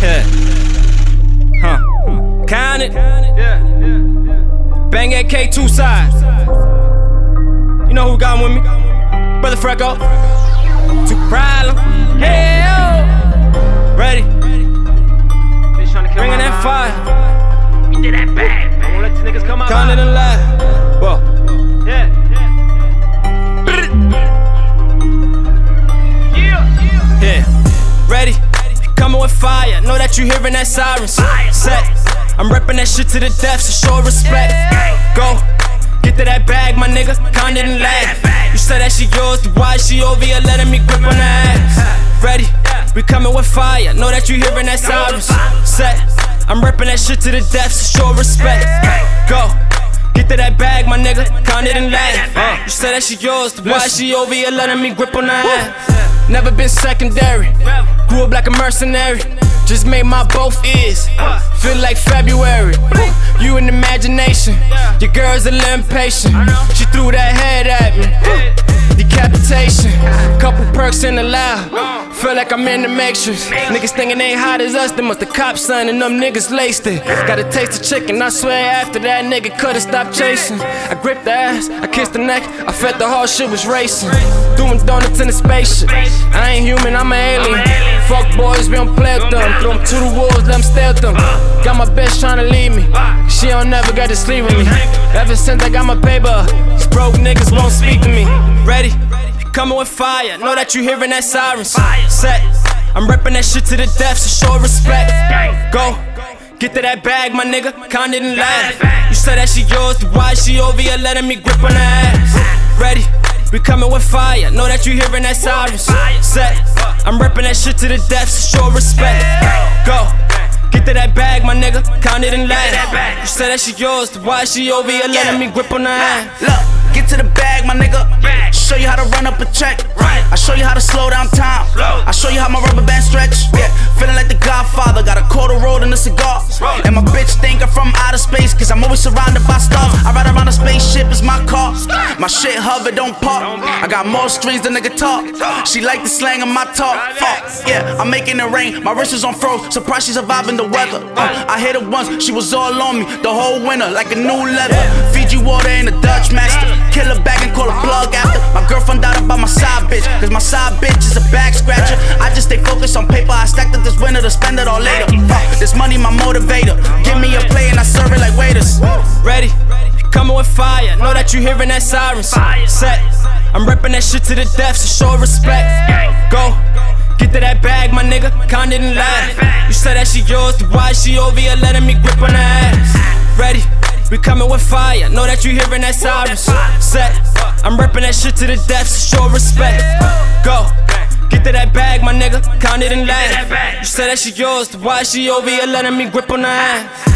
Yeah. Huh. Count it. Yeah. Bang AK two sides. You know who got with me? Brother Freco. Two problem. Hell. Ready. Bringing that fire. We did that bad. I won't let these niggas come out. Count it and. Whoa. Yeah. With fire. Know that you hearing that sirens. Set. I'm repping that shit to the death, so show respect. Go. Get to that bag, my nigga. Count it and laugh. You said that she yours, then why is she over here letting me grip on her ass? Ready. We coming with fire. Know that you hearing that sirens. Set. I'm repping that shit to the death, so show respect. Go. Get to that bag, my nigga. Count it and laugh. Uh, you said that she yours, then why is she over here letting me grip on her ass? Never been secondary. Grew up like a mercenary. Just made my both ears feel like February. You an imagination. Your girl's a little impatient. She threw that head at me. Decapitation. Couple perks in the loud. Feel like I'm in the matrix. Niggas thinking they hot as us. They must the cops son and them niggas laced it. Got a taste of chicken. I swear after that nigga could've stopped chasing. I gripped the ass. I kissed the neck. I felt the whole shit was racing. Doing donuts in the spaceship. I ain't human. I'm an alien. Fuck boys, we don't play with them. Throw them to the wolves, let them stay them. Got my bitch tryna leave me. She don't never get to sleep with me. Ever since I got my paper, these broke niggas won't speak to me. Ready? Coming with fire. Know that you hearing that sirens. Set. I'm repping that shit to the death, so show respect. Go. Get to that bag, my nigga. Count and laugh. You said that she yours, why is she over here letting me grip on her ass? Ready? We coming with fire. Know that you hearing that sirens. Set. I'm repping that shit to the death, so show respect. Go. Get to that bag, my nigga. Count it and laugh. You said that she yours, why is she over here letting me grip on her ass? Look, to the bag, my nigga. Show you how to run up a check. I show you how to slow down time. I show you how my rubber band stretch. Yeah, feeling Godfather. Got a quarter rolled and a cigar. And my bitch think I'm from outer space, cause I'm always surrounded by stars. I ride around a spaceship, it's my car. My shit hover, don't park. I got more strings than a guitar. She like the slang of my talk. Fuck, yeah, I'm making it rain. My wrist is on froze, surprised she's surviving the weather. Uh, I hit her once, she was all on me the whole winter, like a new leather. Fiji water in a Dutch master. Kill her back and call her plug after. Side bitch is a back scratcher. I just stay focused on paper, I stacked it this winter to spend it all later. This money my motivator. Give me a play and I serve it like waiters. Ready? Coming with fire. Know that you hearing that sirens. Set. I'm repping that shit to the death, so show respect. Go. Get to that bag, my nigga. Count and laugh. You said that she yours, why she over here letting me grip on her ass? Ready? We coming with fire. Know that you hearing that sirens. Set. I'm repping that shit to the death, so show respect. Go. Get to that bag, my nigga. Count it and laugh. You said that she yours, why is she over here letting me grip on her ass?